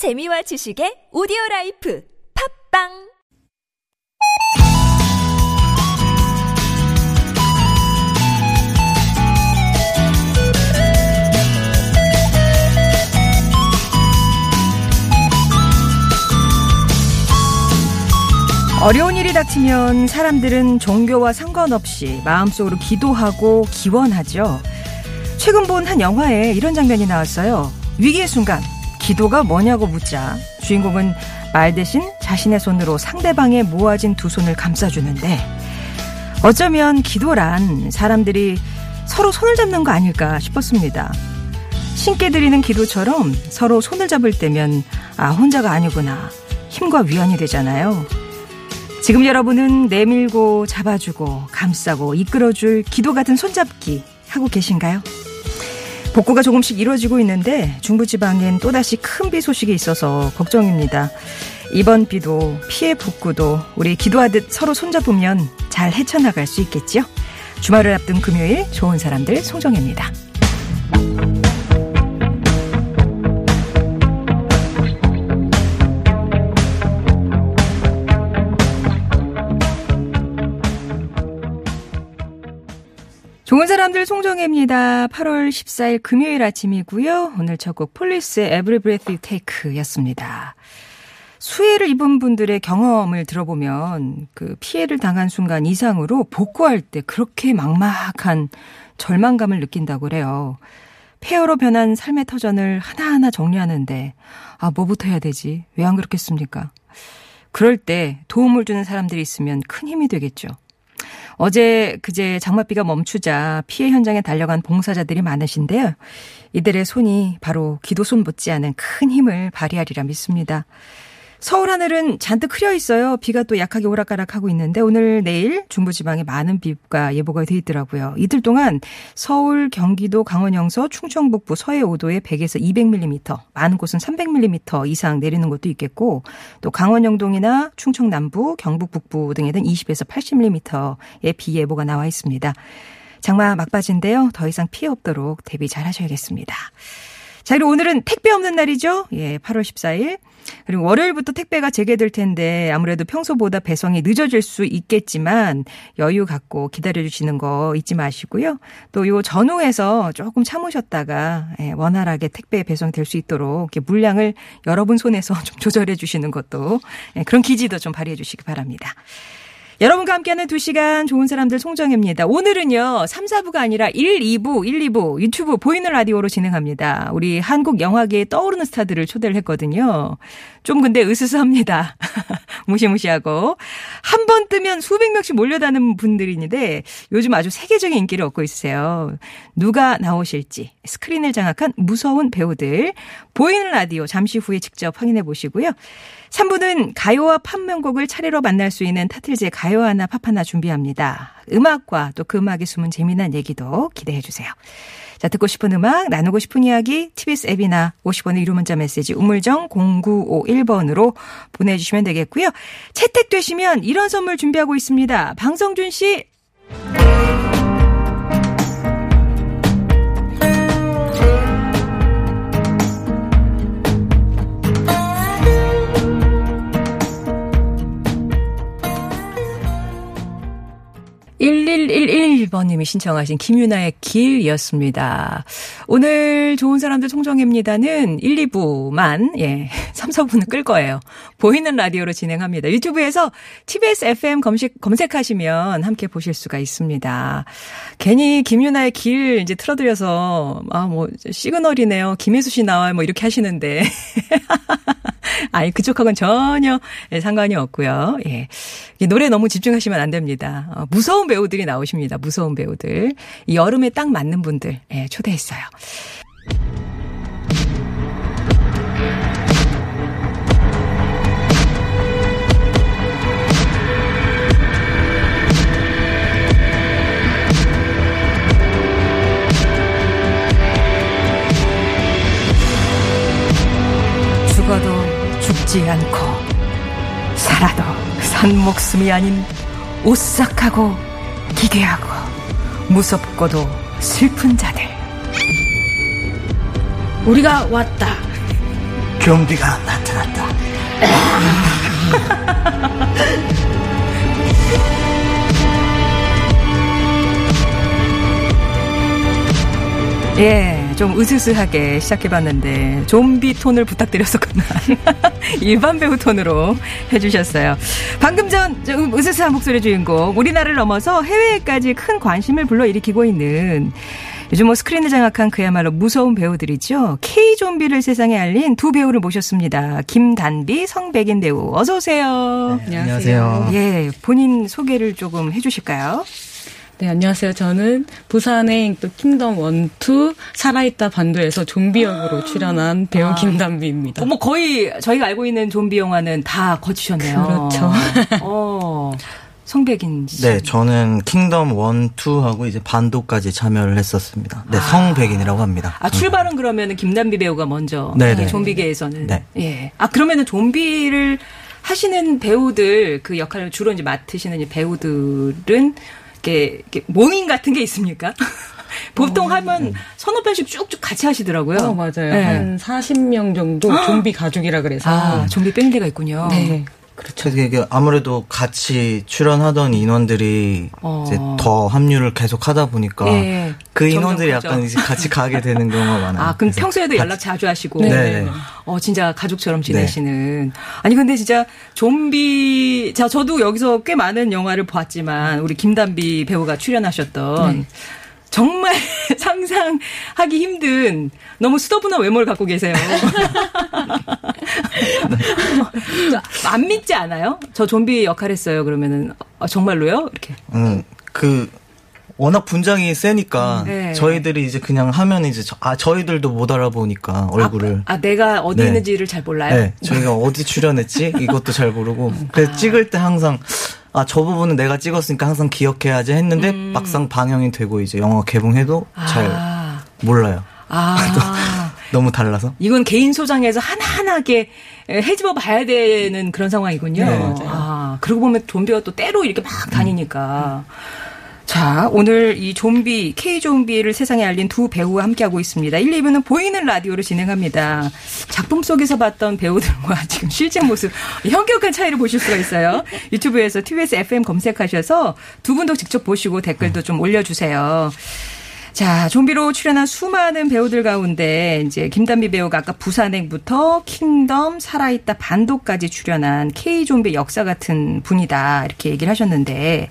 재미와 지식의 오디오 라이프 팝빵 어려운 일이 닥치면 사람들은 종교와 상관없이 마음속으로 기도하고 기원하죠. 최근 본 한 영화에 이런 장면이 나왔어요. 위기의 순간, 기도가 뭐냐고 묻자 주인공은 말 대신 자신의 손으로 상대방의 모아진 두 손을 감싸주는데 어쩌면 기도란 사람들이 서로 손을 잡는 거 아닐까 싶었습니다. 신께 드리는 기도처럼 서로 손을 잡을 때면 아, 혼자가 아니구나. 힘과 위안이 되잖아요. 지금 여러분은 내밀고 잡아주고 감싸고 이끌어줄 기도 같은 손잡기 하고 계신가요? 복구가 조금씩 이루어지고 있는데 중부지방엔 또다시 큰 비 소식이 있어서 걱정입니다. 이번 비도 피해 복구도 우리 기도하듯 서로 손잡으면 잘 헤쳐나갈 수 있겠지요? 주말을 앞둔 금요일 좋은 사람들 송정혜입니다. 송정혜입니다. 8월 14일 금요일 아침이고요. 오늘 첫 곡 폴리스의 Every Breath You Take였습니다. 수해를 입은 분들의 경험을 들어보면 그 피해를 당한 순간 이상으로 복구할 때 그렇게 막막한 절망감을 느낀다고 그래요. 폐허로 변한 삶의 터전을 하나하나 정리하는데 아 뭐부터 해야 되지? 왜 안 그렇겠습니까? 그럴 때 도움을 주는 사람들이 있으면 큰 힘이 되겠죠. 어제 그제 장맛비가 멈추자 피해 현장에 달려간 봉사자들이 많으신데요. 이들의 손이 바로 기도손 못지않은 큰 힘을 발휘하리라 믿습니다. 서울 하늘은 잔뜩 흐려 있어요. 비가 또 약하게 오락가락하고 있는데 오늘 내일 중부지방에 많은 비가 예보가 돼 있더라고요. 이틀 동안 서울, 경기도, 강원 영서, 충청 북부, 서해 5도에 100에서 200mm, 많은 곳은 300mm 이상 내리는 곳도 있겠고 또 강원 영동이나 충청 남부, 경북 북부 등에는 20에서 80mm의 비 예보가 나와 있습니다. 장마 막바지인데요. 더 이상 피해 없도록 대비 잘 하셔야겠습니다. 자, 그리고 오늘은 택배 없는 날이죠. 예, 8월 14일. 그리고 월요일부터 택배가 재개될 텐데 아무래도 평소보다 배송이 늦어질 수 있겠지만 여유 갖고 기다려 주시는 거 잊지 마시고요. 또 요 전후에서 조금 참으셨다가 예, 원활하게 택배 배송될 수 있도록 물량을 여러분 손에서 좀 조절해 주시는 것도 예, 그런 기지도 좀 발휘해 주시기 바랍니다. 여러분과 함께하는 2시간 좋은 사람들 송정혜입니다. 오늘은요, 3, 4부가 아니라 1, 2부, 1, 2부 유튜브 보이는 라디오로 진행합니다. 우리 한국 영화계에 떠오르는 스타들을 초대를 했거든요. 좀 근데 으스스합니다. 무시무시하고. 한 번 뜨면 수백 명씩 몰려다는 분들인데 요즘 아주 세계적인 인기를 얻고 있으세요. 누가 나오실지 스크린을 장악한 무서운 배우들 보이는 라디오 잠시 후에 직접 확인해 보시고요. 3부는 가요와 팝 명곡을 차례로 만날 수 있는 타틀즈의 가요 하나 팝 하나 준비합니다. 음악과 또 그 음악에 숨은 재미난 얘기도 기대해 주세요. 자, 듣고 싶은 음악, 나누고 싶은 이야기, TBS 앱이나 50원의 유료 문자 메시지 우물정 0951번으로 보내주시면 되겠고요. 채택되시면 이런 선물 준비하고 있습니다. 방성준 씨. 1111번님이 신청하신 김유나의 길이었습니다. 오늘 좋은 사람들 송정혜입니다는 1, 2부만, 예, 3, 4부는 끌 거예요. 보이는 라디오로 진행합니다. 유튜브에서 TBS FM 검색, 검색하시면 함께 보실 수가 있습니다. 괜히 김유나의 길 이제 틀어드려서, 아, 뭐, 시그널이네요. 김혜수 씨 나와요. 뭐 이렇게 하시는데. 아니, 그쪽하고는 전혀 상관이 없고요. 예. 노래 너무 집중하시면 안 됩니다. 어, 무서운 배우들이 나오십니다. 무서운 배우들. 이 여름에 딱 맞는 분들 예, 초대했어요. 죽지 않고 살아도 산 목숨이 아닌 오싹하고 기괴하고 무섭고도 슬픈 자들. 우리가 왔다. 좀비가 나타났다. 예, 좀 으스스하게 시작해봤는데 좀비 톤을 부탁드렸었구나. 일반 배우 톤으로 해주셨어요. 방금 전좀 으스스한 목소리 주인공 우리나라를 넘어서 해외에까지 큰 관심을 불러일으키고 있는 요즘 뭐 스크린을 장악한 그야말로 무서운 배우들이죠. K 좀비를 세상에 알린 두 배우를 모셨습니다. 김단비, 성백인 배우 어서 오세요. 네, 안녕하세요. 예, 본인 소개를 조금 해 주실까요? 네, 안녕하세요. 저는 부산행 또 킹덤 one, two 살아있다 반도에서 좀비 역으로 출연한 배우 아. 김담비입니다. 뭐 거의 저희가 알고 있는 좀비 영화는 다 거치셨네요. 그렇죠. 어, 성백인 씨. 네, 저는 킹덤 1, 2하고 이제 반도까지 참여를 했었습니다. 네, 성백인이라고 합니다. 아 출발은 그러면은 김단비 배우가 먼저 네네. 이 좀비계에서는 네. 예. 아 그러면은 좀비를 하시는 배우들 그 역할을 주로 이제 맡으시는 이 배우들은 이렇게, 이렇게 모임 같은 게 있습니까? 보통 하면 서너 편씩 쭉쭉 같이 하시더라고요. 어, 맞아요. 네. 한 40명 정도 좀비 가족이라 그래서. 아 좀비 밴드가 있군요. 네. 그렇죠. 이게 아무래도 같이 출연하던 인원들이 어. 이제 더 합류를 계속 하다 보니까 예. 그 점점 인원들이 커져. 약간 이제 같이 가게 되는 경우가 많아요. 아, 그럼 평소에도 연락 자주 하시고. 네. 네. 어, 진짜 가족처럼 지내시는. 아니, 근데 진짜 좀비, 자, 저도 여기서 꽤 많은 영화를 봤지만, 우리 김단비 배우가 출연하셨던, 정말 상상하기 힘든 너무 수더분한 외모를 갖고 계세요. 안 믿지 않아요? 저 좀비 역할 했어요. 그러면은, 어, 정말로요? 이렇게. 음, 그 워낙 분장이 세니까 네. 저희들이 이제 그냥 하면 이제 저, 아 저희들도 못 알아보니까 얼굴을 아, 내가 어디 네. 있는지를 잘 몰라요? 네, 저희가 어디 출연했지 이것도 잘 모르고 그래서 찍을 때 항상 아 저 부분은 내가 찍었으니까 항상 기억해야지 했는데 막상 방영이 되고 이제 영화 개봉해도 잘 아. 몰라요. 아. 너무 달라서. 이건 개인 소장에서 하나하나게 해집어 봐야 되는 그런 상황이군요. 네. 아, 그러고 보면 좀비가 또 때로 이렇게 막 다니니까. 자, 오늘 이 좀비, K-좀비를 세상에 알린 두 배우와 함께하고 있습니다. 1, 2부는 보이는 라디오로 진행합니다. 작품 속에서 봤던 배우들과 지금 실제 모습, 현격한 차이를 보실 수가 있어요. 유튜브에서 TBS FM 검색하셔서 두 분도 직접 보시고 댓글도 좀 올려주세요. 자, 좀비로 출연한 수많은 배우들 가운데 이제 김단비 배우가 아까 부산행부터 킹덤, 살아있다, 반도까지 출연한 K 좀비 역사 같은 분이다 이렇게 얘기를 하셨는데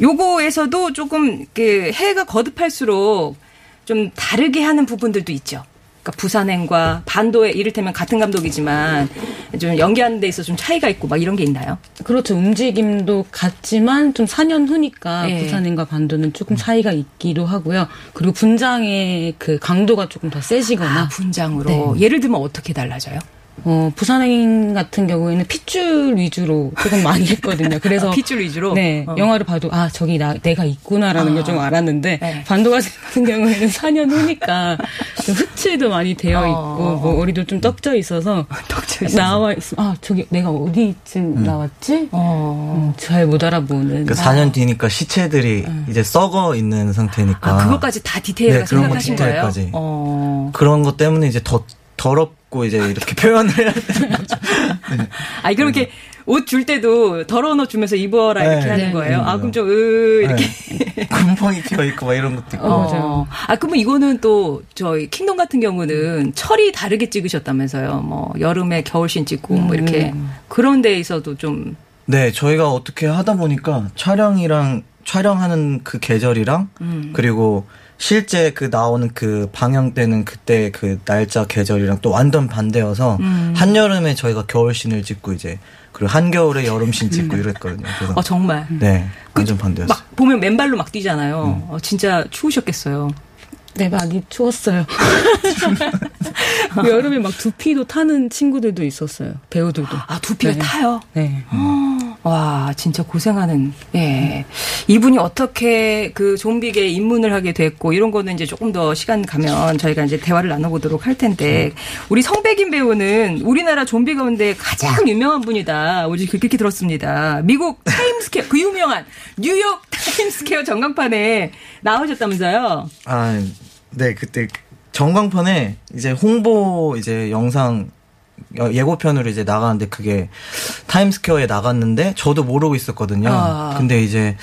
요거에서도 조금 그 해가 거듭할수록 좀 다르게 하는 부분들도 있죠. 그러니까 부산행과 반도에 이를테면 같은 감독이지만 좀 연기하는 데 있어 좀 차이가 있고 막 이런 게 있나요? 그렇죠. 움직임도 같지만 좀 4년 후니까 예. 부산인과 반도는 조금 차이가 있기도 하고요. 그리고 분장의 그 강도가 조금 더 세지거나 아, 분장으로 네. 예를 들면 어떻게 달라져요? 어, 부산행 같은 경우에는 핏줄 위주로 조금 많이 했거든요. 그래서 아, 핏줄 위주로? 네, 어. 영화를 봐도 아 저기 나 내가 있구나라는 아. 걸좀 알았는데 네. 반도 같은 경우에는 4년 후니까 좀 흑칠도 많이 되어 어, 있고 어, 뭐 머리도 좀 떡져 있어서 떡져 있어서. 나와 있으면 아 저기 내가 어디쯤 나왔지? 어. 잘못 알아보는. 그 4년 뒤니까 시체들이 이제 썩어 있는 상태니까 아, 그것까지 다 디테일하게 네, 생각하신 거예요? 디테일까지. 어. 그런 것 때문에 이제 더 더럽 고 이제 이렇게 표현을 해야 되는 거죠. 아니, 그럼 이렇게 옷 줄 때도 더러운 옷 주면서 입어라 이렇게 네, 하는 네, 거예요? 네, 아, 네. 그럼 좀, 으, 이렇게. 금펑이 튀어 있고 막 이런 것도 있고. 어. 아, 그러면 이거는 또, 저희, 킹덤 같은 경우는 철이 다르게 찍으셨다면서요? 뭐, 여름에 겨울신 찍고, 뭐, 이렇게. 그런 데에서도 좀, 네, 저희가 어떻게 하다 보니까 촬영이랑 촬영하는 그 계절이랑 음. 그리고 실제 그 나오는 그 방영되는 그때 그 날짜 계절이랑 또 완전 반대여서 음. 한여름에 저희가 겨울신을 찍고 이제 그리고 한겨울에 여름신 찍고 이랬거든요. 그래서 어, 정말. 네, 완전 반대였어요. 막, 보면 맨발로 막 뛰잖아요. 어, 진짜 추우셨겠어요. 네, 많이 추웠어요. 여름에 막 두피도 타는 친구들도 있었어요. 배우들도. 아, 두피가 네. 타요? 네. 와, 진짜 고생하는, 예. 이분이 어떻게 그 좀비계에 입문을 하게 됐고, 이런 거는 이제 조금 더 시간 가면 저희가 이제 대화를 나눠보도록 할 텐데, 우리 성백인 배우는 우리나라 좀비 가운데 가장 유명한 분이다. 어제 그렇게 들었습니다. 미국 타임스퀘어, 그 유명한 뉴욕 타임스퀘어 전광판에 나오셨다면서요? 아, 네, 그때 전광판에 이제 홍보 이제 영상 어, 예고편으로 이제 나가는데 그게 타임스퀘어에 나갔는데 저도 모르고 있었거든요. 아. 근데 이제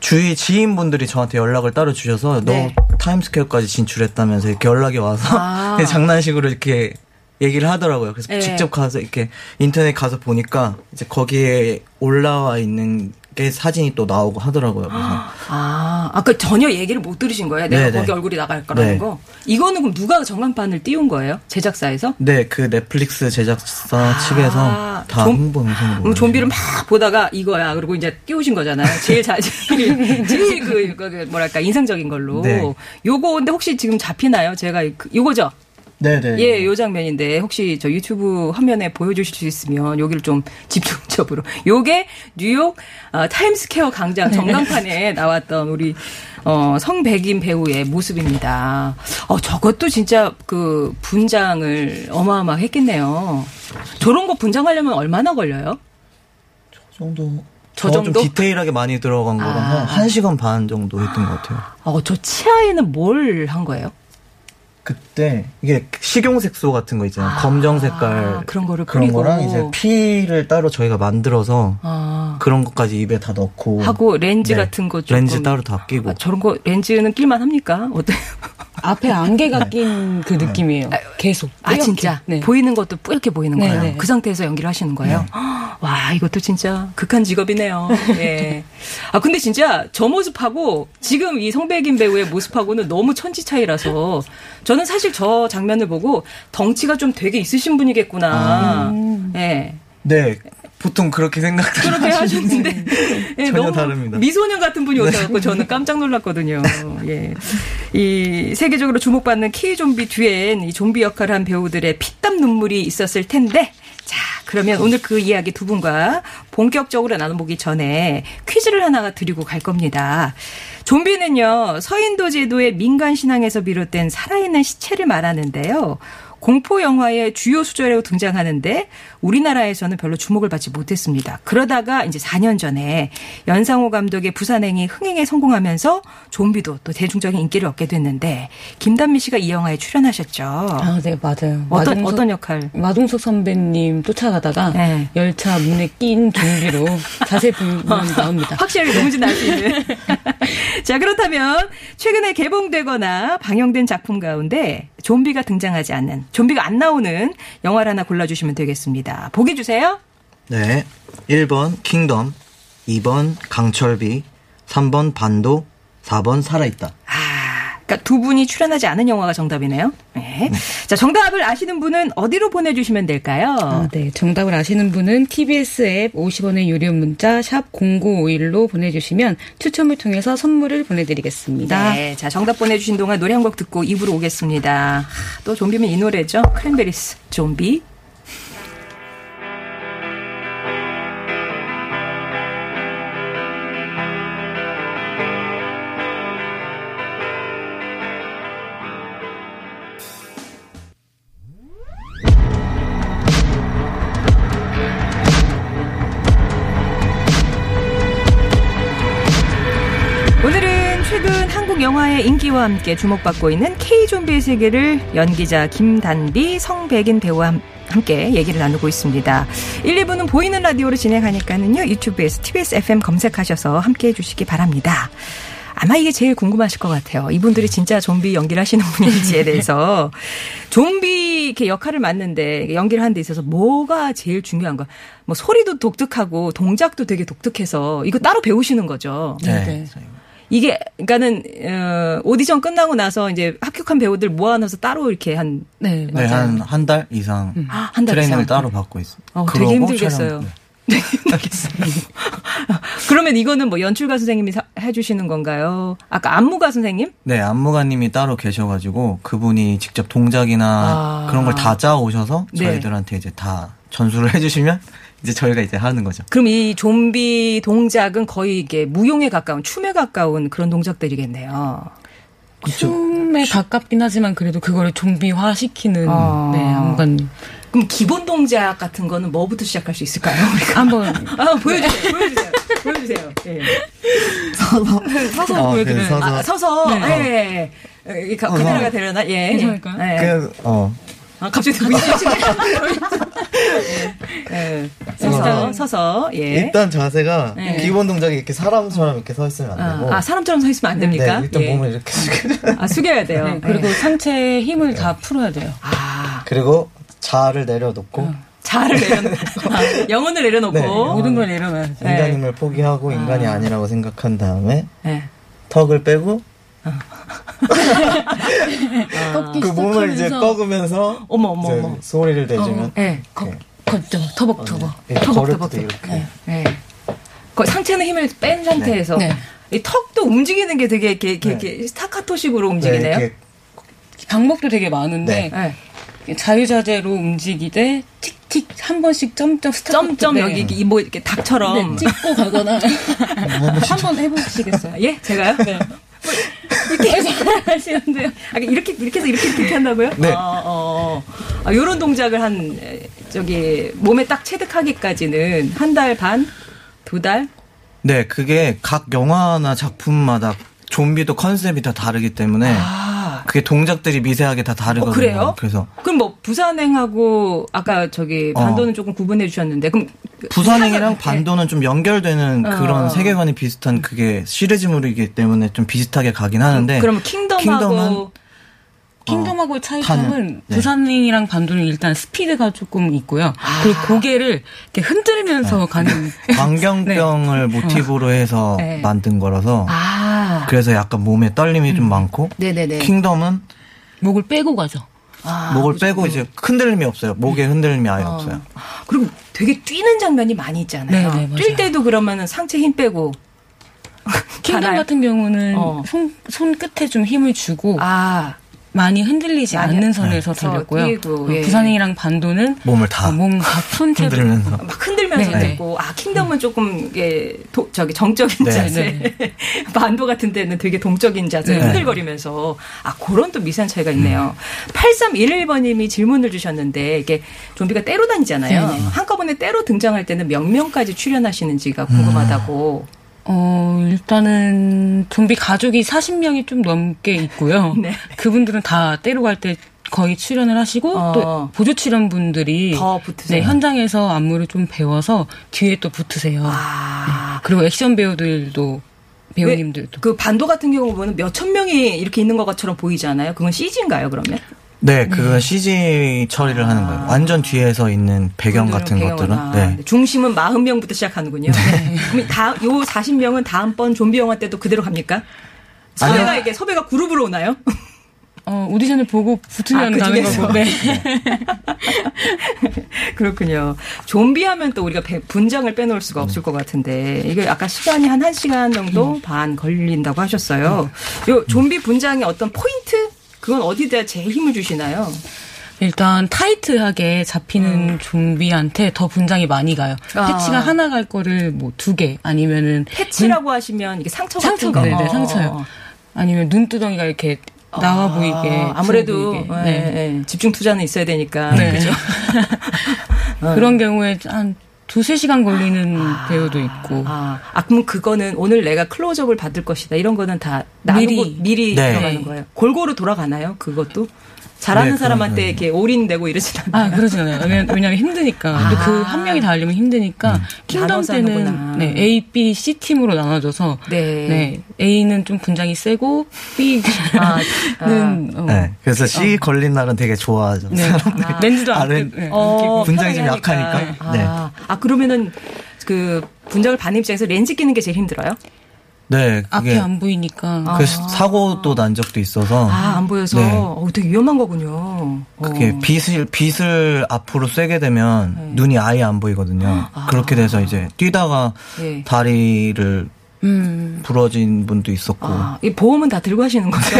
주위 지인분들이 저한테 연락을 따로 주셔서 네. 너 타임스퀘어까지 진출했다면서 이렇게 연락이 와서 아. 장난식으로 이렇게 얘기를 하더라고요. 그래서 네. 직접 가서 이렇게 인터넷 가서 보니까 이제 거기에 올라와 있는 게 사진이 또 나오고 하더라고요. 그래서 아, 아까 전혀 얘기를 못 들으신 거예요? 내가 네네. 거기 얼굴이 나갈 거라는 네. 거? 이거는 그럼 누가 전광판을 띄운 거예요? 제작사에서? 네, 그 넷플릭스 제작사 측에서 다 좀- 홍보 영상으로. 아, 그럼 좀비를 막 보다가 이거야. 그리고 이제 띄우신 거잖아요. 제일 자, 제일, 제일 그, 그, 뭐랄까, 인상적인 걸로. 네. 요거, 근데 혹시 지금 잡히나요? 제가, 그, 요거죠? 네네. 예, 요 장면인데 혹시 저 유튜브 화면에 보여주실 수 있으면 여기를 좀 집중적으로. 요게 뉴욕 어, 타임스퀘어 광장 전광판에 나왔던 우리 어, 성백인 배우의 모습입니다. 어, 저것도 진짜 그 분장을 어마어마하게 했겠네요. 저런 거 분장하려면 얼마나 걸려요? 저 정도. 저저 정도? 좀 디테일하게 많이 들어간 거라서 아. 한 시간 반 정도 했던 것 같아요. 어, 저 치아에는 뭘 한 거예요? 그때 이게 식용 색소 같은 거 있잖아요. 검정 색깔 그런 거를 그런 뿌리고. 거랑 이제 피를 따로 저희가 만들어서 아, 그런 것까지 입에 다 넣고 하고 렌즈 네. 같은 거 조금. 렌즈 따로 다 끼고 아, 저런 거 렌즈는 낄만 합니까? 어때요? 앞에 안개가 낀 그 느낌이에요. 계속. 아 뿌옇게. 진짜 네. 보이는 것도 뿌옇게 보이는 네, 거예요. 네. 그 상태에서 연기를 하시는 거예요. 와 이것도 진짜 극한 직업이네요. 예. 아 근데 진짜 저 모습하고 지금 이 성백인 배우의 모습하고는 너무 천지 차이라서 저는 사실 저 장면을 보고 덩치가 좀 되게 있으신 분이겠구나. 아. 예. 네 보통 그렇게 생각들 그렇게 하셨는데 예, 전혀 너무 다릅니다. 미소년 같은 분이 네. 오셔갖고 저는 깜짝 놀랐거든요. 예, 이 세계적으로 주목받는 K 좀비 뒤엔 이 좀비 역할을 한 배우들의 피땀 눈물이 있었을 텐데. 자, 그러면 오늘 그 이야기 두 분과 본격적으로 나눠보기 전에 퀴즈를 하나 드리고 갈 겁니다. 좀비는요, 서인도 제도의 민간 신앙에서 비롯된 살아있는 시체를 말하는데요. 공포 영화의 주요 수저로 등장하는데 우리나라에서는 별로 주목을 받지 못했습니다. 그러다가 이제 4년 전에 연상호 감독의 부산행이 흥행에 성공하면서 좀비도 또 대중적인 인기를 얻게 됐는데 김단미 씨가 이 영화에 출연하셨죠. 아, 네, 맞아요. 어떤 마동석- 어떤 역할? 마동석 선배님 쫓아가다가 네. 열차 문에 낀 좀비로 자세히 보면 나옵니다. 확실하게 누군지 알수 있는. 자, 그렇다면 최근에 개봉되거나 방영된 작품 가운데 좀비가 등장하지 않는, 좀비가 안 나오는 영화를 하나 골라주시면 되겠습니다. 보기 주세요. 네 1번 킹덤 2번 강철비 3번 반도 4번 살아있다 아, 그러니까 두 분이 출연하지 않은 영화가 정답이네요. 네. 자, 정답을 아시는 분은 어디로 보내주시면 될까요? 아, 네. 정답을 아시는 분은 TBS 앱 50원의 유료 문자 샵 0951로 보내주시면 추첨을 통해서 선물을 보내드리겠습니다. 네. 자, 정답 보내주신 동안 노래 한 곡 듣고 2부로 오겠습니다. 하, 또 좀비면 이 노래죠. 크랜베리스, 좀비. 인기와 함께 주목받고 있는 K-좀비의 세계를 연기자 김단비, 성백인 배우와 함- 함께 얘기를 나누고 있습니다. 1, 2부는 보이는 라디오로 진행하니까는요. 유튜브에서 TBS FM 검색하셔서 함께 해주시기 바랍니다. 아마 이게 제일 궁금하실 것 같아요. 이분들이 진짜 좀비 연기를 하시는 분인지에 대해서. 좀비 이렇게 역할을 맡는데 연기를 하는 데 있어서 뭐가 제일 중요한가? 뭐 소리도 독특하고 동작도 되게 독특해서 이거 따로 배우시는 거죠. 네, 네. 이게 그러니까는 어, 오디션 끝나고 나서 이제 합격한 배우들 모아놔서 따로 이렇게 한 네, 네, 맞아요. 한한 달 이상 아, 한달 트레이닝을 이상. 따로 받고 있어요. 어, 되게 힘들겠어요. 촬영, 네. 되게 힘들겠어요. 그러면 이거는 뭐 연출가 선생님이 사- 해주시는 건가요? 아까 안무가 선생님? 네, 안무가님이 따로 계셔가지고 그분이 직접 동작이나 아. 그런 걸 다 짜 오셔서 네. 저희들한테 이제 다 전수를 해주시면 이제 저희가 이제 하는 거죠. 그럼 이 좀비 동작은 거의 이게 무용에 가까운 춤에 가까운 그런 동작들이겠네요. 춤에 가깝긴 하지만 그래도 그거를 좀비화 시키는 아. 네, 안무가님. 그럼 기본 동작 같은 거는 뭐부터 시작할 수 있을까요? 우리가 한번 아, 보여주세요. 보여주세요. 보여주세요. 예. 서서 어, 보여드려요. 그래서- 아, 서서 네. 예. 예. 이 카- 카메라가 되려나? 예. 괜찮을까요? 예. 그냥 어 아, 갑자기 네. 네. 서서, 서서, 예. 일단 자세가 네. 기본 동작이 이렇게 사람처럼 이렇게 서 있으면 안 되고. 아, 아, 사람처럼 서 있으면 안 됩니까? 네, 일단 예. 몸을 이렇게 숙여. 아, 숙여야 돼요. 네, 그리고 예. 상체에 힘을 다 풀어야 돼요. 아, 그리고 자아를 내려놓고 자아를 내려놓고, 아, 영혼을 내려놓고. 네, 모든 걸 내려놔야죠. 네. 인간임을 포기하고 인간이 아. 아니라고 생각한 다음에 예. 턱을 빼고 그 몸을 이제 꺾으면서 어머, 어머, 어머. 소리를 내주면 예. 걷, 걷죠. 터벅터벅. 이렇게 터벅, 걸을 터벅, 때도 터벅. 이렇게 예. 그 상체는 힘을 뺀 상태에서. 네. 이 턱도 움직이는 게 되게 이렇게, 이렇게, 네. 이렇게 스타카토식으로 네, 움직이네요. 이렇게 방법도 되게 많은데 예. 자유자재로 움직이되 틱틱 한 번씩 점점 점점 네. 여기 이 뭐 이렇게 닭처럼. 네, 찍고 가거나 한 번 해보시겠어요? 예, 제가요? 네. 이렇게 하시는데요. 아, 이렇게 이렇게 해서 이렇게 이렇게 한다고요? 네. 어, 어. 아, 요런 동작을 한 에, 저기 몸에 딱 체득하기까지는 한 달 반, 두 달. 네, 그게 각 영화나 작품마다 좀비도 컨셉이 다 다르기 때문에 아. 그게 동작들이 미세하게 다 다르거든요. 어, 그래요? 그래서 그럼 뭐 부산행하고 아까 저기 어. 반도는 조금 구분해 주셨는데 그럼 부산행이랑 사가- 반도는 좀 연결되는 어. 그런 세계관이 비슷한 그게 시리즈물이기 때문에 좀 비슷하게 가긴 하는데 그러면 킹덤하고 킹덤은 킹덤하고의 차이점은 네. 부산행이랑 반도는 일단 스피드가 조금 있고요. 그리고 고개를 이렇게 흔들면서 가는 광경병을 모티브로 해서 네. 만든 거라서 아. 그래서 약간 몸에 떨림이 좀 많고 네네네. 킹덤은 목을 빼고 가죠. 아, 목을 빼고 이제 흔들림이 없어요. 목에 흔들림이 아예 없어요. 그리고 되게 뛰는 장면이 많이 있잖아요. 네, 네. 뛸 때도 그러면은 상체 힘 빼고 킹덤? 같은 경우는 어. 손, 손 끝에 좀 힘을 주고 아. 많이 흔들리지 많이 않는 선에서 네. 달렸고요. 뛰고, 그 예. 부산행이랑 반도는 몸을 다 어, 손체로 흔들면서 막 흔들면서 네, 네. 됐고 아 킹덤은 조금 이게 도, 저기 정적인 네. 자세 반도 같은 데는 되게 동적인 자세 네. 흔들거리면서 아 그런 또 미세한 차이가 있네요. 8311번님이 질문을 주셨는데 이게 좀비가 때로 다니잖아요. 네, 네. 한꺼번에 때로 등장할 때는 몇 명까지 출연하시는지가 궁금하다고. 어, 일단은 좀비 가족이 40명이 좀 넘게 있고요. 네. 그분들은 다 때로 갈 때 거의 출연을 하시고 어. 또 보조 출연분들이 더 붙으세요. 네, 현장에서 안무를 좀 배워서 뒤에 또 붙으세요. 아. 그리고 액션 배우들도 배우님들도 그 반도 같은 경우 보면 몇 천 명이 이렇게 있는 것처럼 보이잖아요. 그건 CG인가요, 그러면? 네, 그건 CG 처리를 하는 거예요. 완전 뒤에서 있는 배경 같은 배경은, 것들은 아, 네. 중심은 40명부터 시작하는군요. 그럼 다, 요 40명은 다음번 좀비 영화 때도 그대로 갑니까? 섭외가. 이게 섭외가 그룹으로 오나요? 어, 오디션을 보고 붙으면 아, 그 가는? 거고. 네. 그렇군요. 좀비 하면 또 우리가 배- 분장을 빼놓을 수가 없을 것 같은데, 이게 아까 시간이 한 1시간 정도 음. 반 걸린다고 하셨어요. 요 좀비 분장의 어떤 포인트? 그건 어디다 제일 힘을 주시나요? 일단 타이트하게 잡히는 좀비한테 더 분장이 많이 가요. 음. 아. 패치가 하나 갈 거를 뭐 두 개 아니면은 패치라고 하시면 이게 상처 같은 상처 거. 네네 어, 상처요. 어. 아니면 눈두덩이가 이렇게 나와 아, 보이게 아무래도 보이게. 예, 네. 예, 집중 투자는 있어야 되니까 네. 그죠? 그런 경우에 한 두세 시간 걸리는 배우도 있고. 아, 아 그럼 그거는 오늘 내가 클로즈업을 받을 것이다 이런 거는 다 나누고 미리, 미리. 네. 들어가는 거예요. 골고루 돌아가나요? 그것도 잘하는 네, 사람한테. 이렇게 올인되고 이러진 않아요. 아, 그러진 않아요. 왜냐면, 왜냐면 힘드니까. 또그한 명이 다 하려면 힘드니까. 킹덤 음. 나눠서 하는구나. 때는 네, A, B, C 팀으로 나눠져서 네. 네, A는 좀 분장이 세고 B는 아, 어, 네. 그래서 C 걸린 날은 되게 좋아하죠. 네. 렌즈도 안 아래- 끼고, 네, 어. 분장이 좀. 약하니까. 네. 아, 아 그러면은 그 분장을 받는 입장에서 렌즈 끼는 게 제일 힘들어요? 네, 앞이 안 보이니까. 그 사고도 난 적도 있어서 아 안 보여서 네. 어, 되게 위험한 거군요. 그게 어. 빛을 빛을 앞으로 쐬게 되면 네. 눈이 아예 안 보이거든요. 그렇게 돼서 이제 뛰다가 예. 다리를 음. 부러진 분도 있었고 아, 이 보험은 다 들고 하시는 거죠?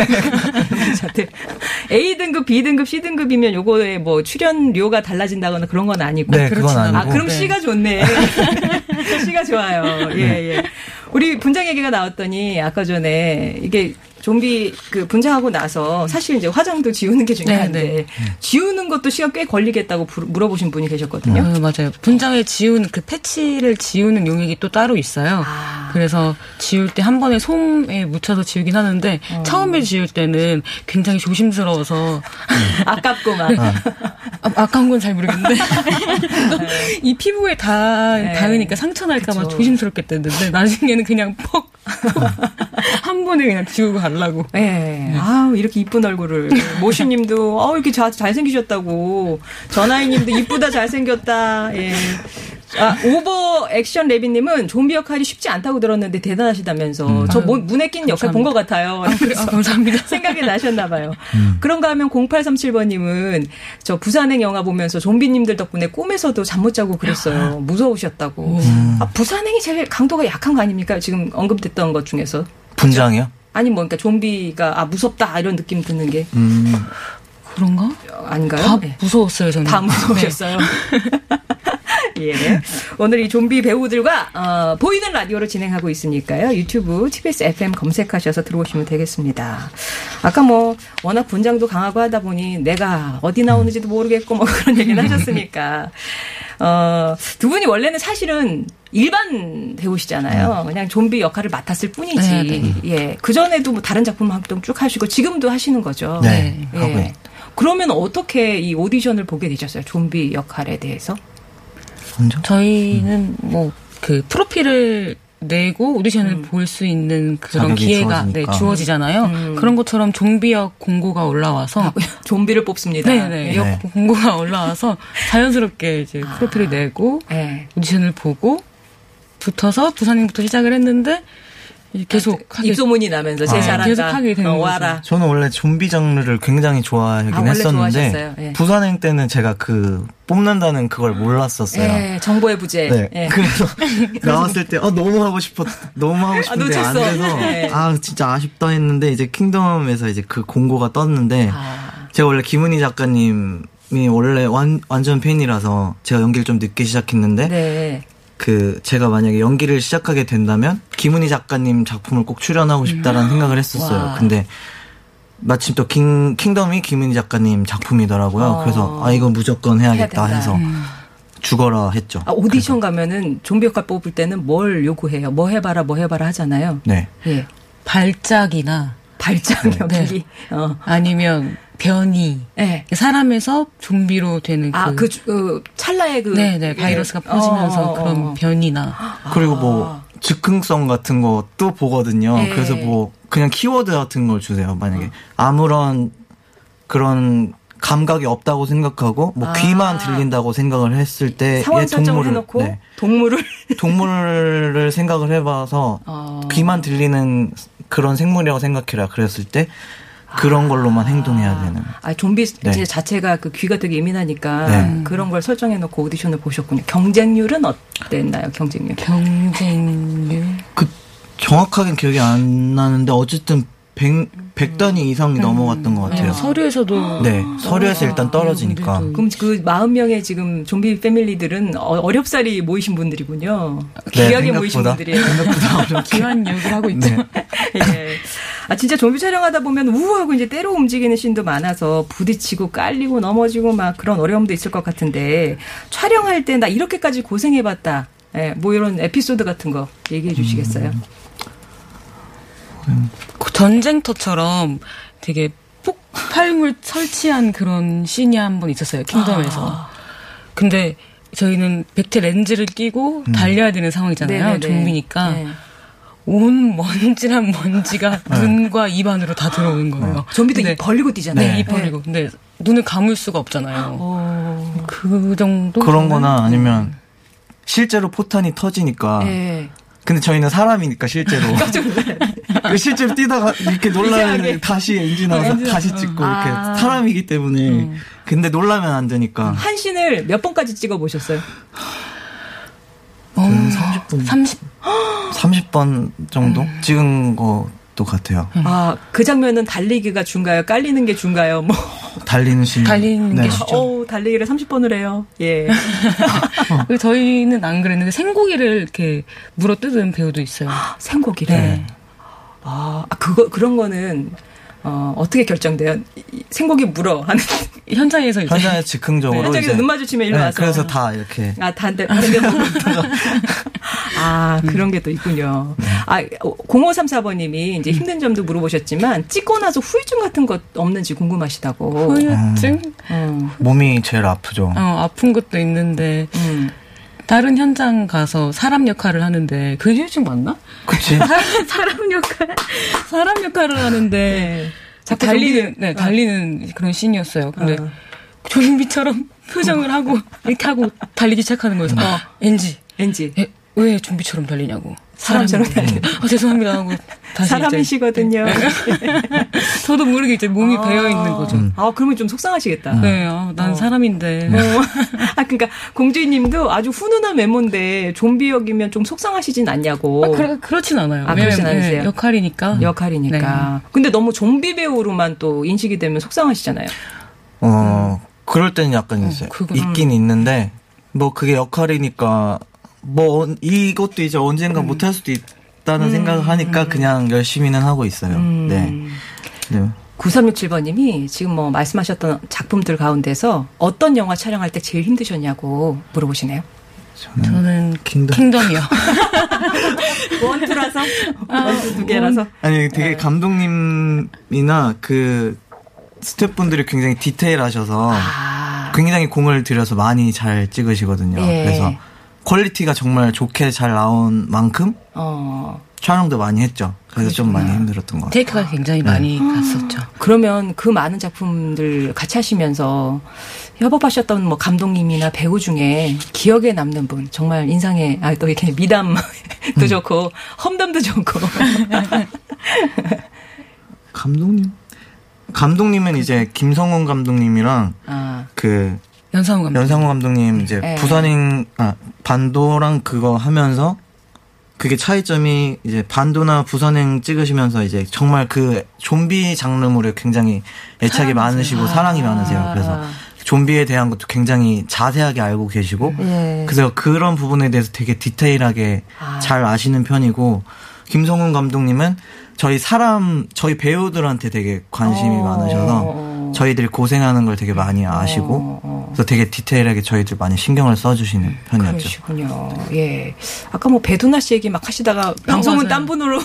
자들. A 등급, B 등급, C 등급이면 요거에 뭐 출연료가 달라진다거나 그런 건 아니고. 네, 그건 아니고 아, 그럼 네. C가 좋네. C가 좋아요. 예, 예. 우리 분장 얘기가 나왔더니 아까 전에 이게 좀비 그 분장하고 나서 사실 이제 화장도 지우는 게 중요한데 네, 네. 지우는 것도 시간 꽤 걸리겠다고 부- 물어보신 분이 계셨거든요. 네, 맞아요. 분장에 지우는 그 패치를 지우는 용액이 또 따로 있어요. 아. 그래서 지울 때 한 번에 솜에 묻혀서 지우긴 하는데 어. 처음에 지울 때는 굉장히 조심스러워서 아깝고 막 아, 아 까운 건 잘 모르겠는데 이 피부에 다 네. 닿으니까 상처 날까봐. 조심스럽게 됐는데 나중에는 그냥 퍽 한 번에 그냥 지우고 가려고. 예. 아우, 이렇게 이쁜 얼굴을. 모시님도, 어 이렇게 자, 잘생기셨다고. 전하이님도 이쁘다, 잘생겼다. 예. 아, 오버 액션 레비님은 좀비 역할이 쉽지 않다고 들었는데 대단하시다면서. 저 뭐, 문에 낀 역할 본 것 같아요. 그래, 아, 감사합니다. 생각이 나셨나봐요. 그런가 하면 0837번님은 저 부산행 영화 보면서 좀비님들 덕분에 꿈에서도 잠 못 자고 그랬어요. 무서우셨다고. 아, 부산행이 제일 강도가 약한 거 아닙니까? 지금 언급됐던 것 중에서. 분장이요? 아니 뭐 그러니까 좀비가 아 무섭다 이런 느낌 드는 게 음. 그런가? 어, 아닌가요? 다 네. 무서웠어요, 저는. 다 무서우셨어요. 예. 오늘 이 좀비 배우들과 어, 보이는 라디오로 진행하고 있으니까요. 유튜브 TBS FM 검색하셔서 들어오시면 되겠습니다. 아까 뭐 워낙 분장도 강하고 하다 보니 내가 어디 나오는지도 모르겠고 뭐 그런 얘기는 하셨으니까 어, 두 분이 원래는 사실은 일반 배우시잖아요. 그냥 좀비 역할을 맡았을 뿐이지. 네, 네. 예. 그 전에도 뭐 다른 작품 활동 쭉 하시고 지금도 하시는 거죠. 네, 예. 그러면 어떻게 이 오디션을 보게 되셨어요? 좀비 역할에 대해서? 먼저? 저희는 뭐그 프로필을 내고 오디션을 볼수 있는 그런 기회가 네, 주어지니까. 주어지잖아요. 음. 그런 것처럼 좀비역 공고가 올라와서 좀비를 뽑습니다. 네네 예. 역 네. 공고가 올라와서 자연스럽게 이제 프로필을 내고 예. 오디션을 보고 붙어서 부산행부터 시작을 했는데 계속 하게 입소문이 나면서 제 아, 잘한다. 계속 하게 되는 어. 와라. 저는 원래 좀비 장르를 굉장히 좋아하긴 아, 원래 했었는데? 예. 부산행 때는 제가 그 뽑는다는 그걸 몰랐었어요. 예, 정보의 부재. 네. 예. 그래서 나왔을 때 아, 너무 하고 싶었 너무 하고 싶은데 안. 돼서 네. 아 진짜 아쉽다 했는데 이제 킹덤에서 이제 그 공고가 떴는데 아, 제가 원래 김은희 작가님 이 원래 완, 완전 팬이라서 제가 연기를 좀 늦게 시작했는데 네. 그 제가 만약에 연기를 시작하게 된다면 김은희 작가님 작품을 꼭 출연하고 싶다라는 생각을 했었어요. 와. 근데 마침 또 킹, 킹덤이 김은희 작가님 작품이더라고요. 어. 그래서 아 이거 무조건 해야겠다 해야. 해서 죽어라 했죠. 아, 오디션 가면은 좀비 역할 뽑을 때는 뭘 요구해요? 뭐 해봐라, 뭐 해봐라 하잖아요. 네. 예. 발작이나 발작 연기. 어. 아니면 변이 예. 사람에서 좀비로 되는 아, 그, 그, 주- 그 찰나의 그. 네네 예. 바이러스가 퍼지면서 어, 어, 그런 어. 변이나 그리고 아. 뭐 즉흥성 같은 것도 보거든요. 네. 그래서 뭐 그냥 키워드 같은 걸 주세요. 만약에 어. 아무런 그런 감각이 없다고 생각하고 뭐 아. 귀만 들린다고 생각을 했을 때 상황 동물을 해놓고 네. 동물을. 동물을 생각을 해봐서 어. 귀만 들리는 그런 생물이라고 생각해라. 그랬을 때 그런 걸로만 행동해야 되는. 아, 좀비 네. 제 자체가 그 귀가 되게 예민하니까 네. 그런 걸 설정해놓고 오디션을 보셨군요. 경쟁률은 어땠나요, 경쟁률? 경쟁률 그 정확하게 기억이 안 나는데 어쨌든 100, 100단위 이상이 넘어갔던 것 같아요. 네, 서류에서도 네, 서류에서 일단 떨어지니까. 음, 그럼 그 40명의 지금 좀비 패밀리들은 어- 어렵사리 모이신 분들이군요. 네, 귀하게 모이신 생각보다. 분들이에요. 생각보다. 기한 역을 하고 있죠. 네. 예. 아, 진짜 좀비 촬영하다 보면 우하고 이제 때로 움직이는 씬도 많아서 부딪히고 깔리고 넘어지고 막 그런 어려움도 있을 것 같은데 촬영할 때 나 이렇게까지 고생해봤다. 예, 뭐 이런 에피소드 같은 거 얘기해 주시겠어요? 그 전쟁터처럼 되게 폭발물 설치한 그런 씬이 한 번 있었어요. 킹덤에서. 아. 근데 저희는 백태 렌즈를 끼고 달려야 되는 상황이잖아요. 네네네. 좀비니까. 네. 온 먼지란 먼지가 눈과 입 안으로 다 들어오는 거예요. 좀비도 근데- 입 벌리고 뛰잖아요. 네, 입 벌리고. 근데 눈을 감을 수가 없잖아요. 어. 그 정도? 그런 거나 아니면 실제로 포탄이 터지니까. 예. 근데 저희는 사람이니까 실제로. 그 실제로 뛰다가 이렇게 놀라면. 다시 엔진하고 다시 찍고 이렇게 아. 사람이기 때문에. 근데 놀라면 안 되니까. 한 씬을 몇 번까지 찍어 보셨어요? 어, 30분. 30, 30번 정도 찍은 것도 같아요. 아, 그 장면은 달리기가 중가요? 깔리는 게 중가요? 뭐. 달리는 씬. 달리는 게 주- 어, 달리기를 30번을 해요. 예. 그 저희는 안 그랬는데 생고기를 이렇게 물어 뜯은 배우도 있어요. 생고기를. 네. 아, 아, 그거 그런 거는 어, 어떻게 결정돼요? 생고기 물어 하는 현장에서 이제 현장에 즉흥적으로 현장에서 이제 눈 마주치면 일로 네, 와서. 그래서 다 이렇게 아, 단대, 단대 보고 아, 그런 게 또 있군요. 아, 0534번님이 이제 힘든 점도 물어보셨지만, 찍고 나서 후유증 같은 것 없는지 궁금하시다고. 후유증? 어, 몸이 제일 아프죠. 어, 아픈 것도 있는데 음. 다른 현장 가서 사람 역할을 하는데 그 후유증 맞나? 그치? 사람 역할 사람 역할을 하는데 네. 자꾸 달리는 네 어. 달리는 그런 씬이었어요. 근데 어. 좀비처럼 표정을 하고 이렇게 하고 달리기 시작하는 거예요. 어. 어, 엔지. 에, 왜 좀비처럼 달리냐고. 사람처럼 사람이- 아, 죄송합니다 하고 다시 이제 사람이시거든요. 저도 모르게 이제 몸이 아. 배어 있는 거죠. 아, 그러면 좀 속상하시겠다. 네, 아, 난 어. 사람인데. 어. 아, 그러니까 공주님도 아주 훈훈한 외모인데 좀비 역이면 좀 속상하시진 않냐고. 아, 그러, 그렇진 않아요. 아, 그렇진 왜냐면, 않으세요? 네, 역할이니까. 역할이니까. 근데 너무 좀비 배우로만 또 인식이 되면 속상하시잖아요. 어, 그럴 때는 약간 이제 그건- 있긴 있는데, 뭐 그게 역할이니까, 뭐 언- 이것도 이제 언젠가 못할 수도 있다는 생각을 하니까 그냥 열심히는 하고 있어요. 네. 네. 9367번님이 지금 뭐 말씀하셨던 작품들 가운데서 어떤 영화 촬영할 때 제일 힘드셨냐고 물어보시네요. 저는 킹덤. 킹덤이요. 원투라서? 원투 두 개라서? 아니 되게 감독님이나 그 스태프분들이 굉장히 디테일하셔서 아. 굉장히 공을 들여서 많이 잘 찍으시거든요. 예. 그래서 quality가 정말 좋게 잘 나온 만큼 어. 촬영도 많이 했죠. 그래서 좀 많이 힘들었던 것 같아요. 테이크가 굉장히 많이 갔었죠. 그러면 그 많은 작품들 같이 하시면서 협업하셨던 뭐 감독님이나 배우 중에 기억에 남는 분, 정말 인상에, 아, 또 이렇게 미담도 좋고, 험담도 좋고. 감독님? 감독님은 이제 김성훈 감독님이랑 아, 그 연상호 감독. 연상호 감독님 이제 예. 부산인 아 반도랑 그거 하면서 그게 차이점이 이제 반도나 부산행 찍으시면서 이제 정말 그 좀비 장르물에 굉장히 애착이 많으시고 사랑이 많으세요. 그래서 좀비에 대한 것도 굉장히 자세하게 알고 계시고 예. 그래서 그런 부분에 대해서 되게 디테일하게 아. 잘 아시는 편이고 김성훈 감독님은 저희 사람 저희 배우들한테 되게 관심이 어. 많으셔서 저희들이 고생하는 걸 되게 많이 아시고 어, 어. 그래서 되게 디테일하게 저희들 많이 신경을 써주시는 편이었죠. 그러시군요. 예. 아까 뭐 배두나 씨 얘기 막 하시다가 방송은 맞아요. 딴 분으로.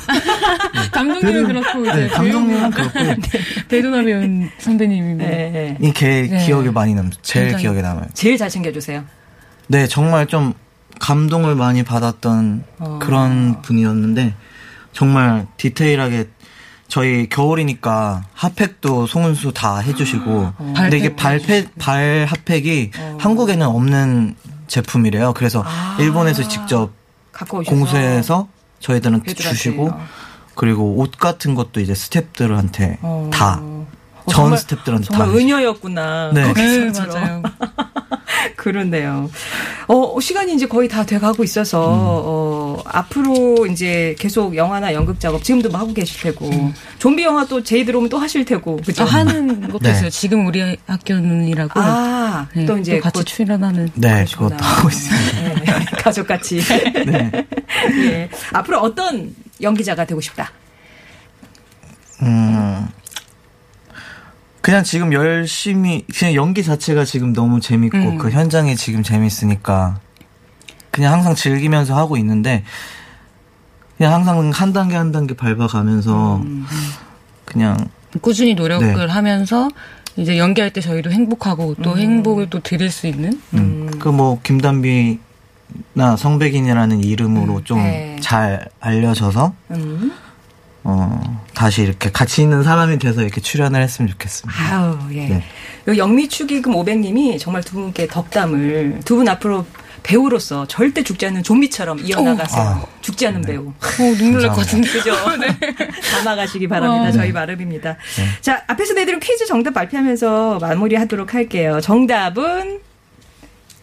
감독님은 그렇고 이제 네, 감독님은 그렇고 배두나 배우 선배님이 예. 이게 네. 기억에 많이 남 제일 굉장히- 기억에 남아요. 제일 잘 챙겨주세요. 네 정말 좀 감동을 많이 받았던 어. 그런 분이었는데 정말 디테일하게 저희 겨울이니까 핫팩도 송은수 다 해주시고 근데 이게 발팩 발 핫팩이 어. 한국에는 없는 제품이래요. 그래서 아. 일본에서 직접. 공수해서 저희들한테 배들한테. 주시고 그리고 옷 같은 것도 이제 스탭들한테 어. 다 어, 전 정말- 스탭들한테 정말 다 은여였구나. 네. 거기서 네. 맞아요. 그렇네요. 어, 시간이 이제 거의 다 돼가고 있어서, 어, 앞으로 이제 계속 영화나 연극 작업 지금도 뭐 하고 계실 테고, 좀비 영화 또 제이 들어오면 또 하실 테고, 그죠? 아, 하는 것도 네. 있어요. 지금 우리 학교 눈이라고 아, 네, 또 이제 같이 곧- 출연하는 네. 그것도 하고 있습니다. 네, 가족같이. 네. 예. 앞으로 어떤 연기자가 되고 싶다? 그냥 지금 열심히 그냥 연기 자체가 지금 너무 재밌고 음. 그 현장이 지금 재밌으니까 그냥 항상 즐기면서 하고 있는데 그냥 항상 한 단계 한 단계 밟아가면서 음. 그냥 꾸준히 노력을 네. 하면서 이제 연기할 때 저희도 행복하고 또 행복을 또 드릴 수 있는 음. 그뭐 김단비 나 성백인이라는 이름으로 좀 네. 잘 알려져서 음. 어 다시 이렇게 가치 있는 사람이 돼서 이렇게 출연을 했으면 좋겠습니다. 아우, 예. 네. 요 영미축의금 500님이 정말 두 분께 덕담을 두 분 앞으로 배우로서 절대 죽지 않는 좀비처럼 이어나가세요. 아. 죽지 않는 배우. 어, 눈물 날 것 같은데 그죠? 담아가시기 바랍니다. 어. 저희 바람입니다. 자, 앞에서 내드린 퀴즈 정답 발표하면서 마무리하도록 할게요. 정답은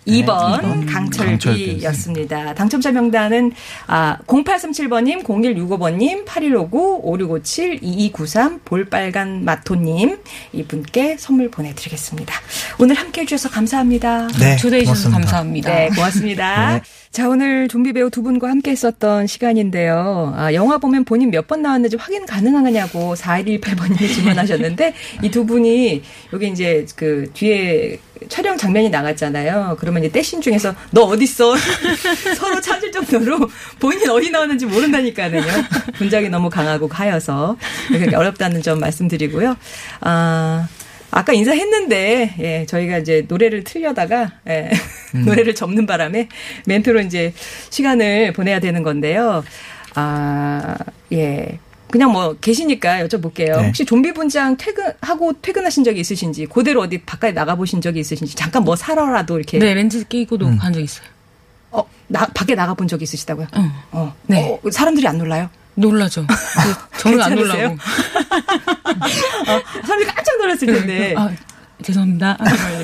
2번 네, 강철비였습니다. 당첨자 명단은 아 0837번님, 0165번님, 8159, 5657, 2293, 볼빨간 마토님 이분께 선물 보내드리겠습니다. 오늘 함께해 주셔서 감사합니다. 네, 초대해 주셔서. 감사합니다. 네, 고맙습니다. 네. 자, 오늘 좀비 배우 두 분과 함께 했었던 시간인데요. 아, 영화 보면 본인 몇 번 나왔는지 확인 가능하냐고 4118번님이 질문하셨는데 이 두 분이 여기 이제 그 뒤에 촬영 장면이 나갔잖아요. 그러면 이제 떼신 중에서 너 어딨어? 서로 찾을 정도로 본인 어디 나왔는지 모른다니까요. 분장이 너무 강하고 하여서 어렵다는 점 말씀드리고요. 아, 아까 인사했는데, 예, 저희가 이제 노래를 틀려다가, 예, 노래를 접는 바람에 멘트로 이제 시간을 보내야 되는 건데요. 아, 예. 그냥 뭐 계시니까 여쭤볼게요. 네. 혹시 좀비 분장 퇴근하고 퇴근하신 적이 있으신지, 그대로 어디 바깥에 나가 보신 적이 있으신지, 잠깐 뭐 사러라도 이렇게. 네, 렌즈 끼고도 간적 있어요. 어, 나, 밖에 나가 본 적이 있으시다고요? 응. 어. 네. 어, 사람들이 안 놀라요? 놀라죠. 저는 안? 놀라고. 어, 사람들이 깜짝 놀랐을 텐데. 아, 죄송합니다.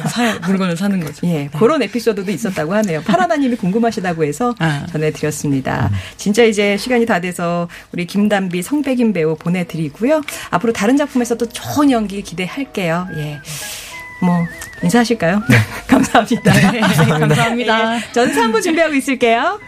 사, 물건을 사는 거죠. 예, 그런 에피소드도 있었다고 하네요. 파라나님이 궁금하시다고 해서 아. 전해드렸습니다. 진짜 이제 시간이 다 돼서 우리 김담비, 성백인 배우 보내드리고요. 앞으로 다른 작품에서 또 좋은 연기 기대할게요. 예. 뭐, 인사하실까요? 네. 감사합니다. 네, 감사합니다. 예, 전사 한부 준비하고 있을게요.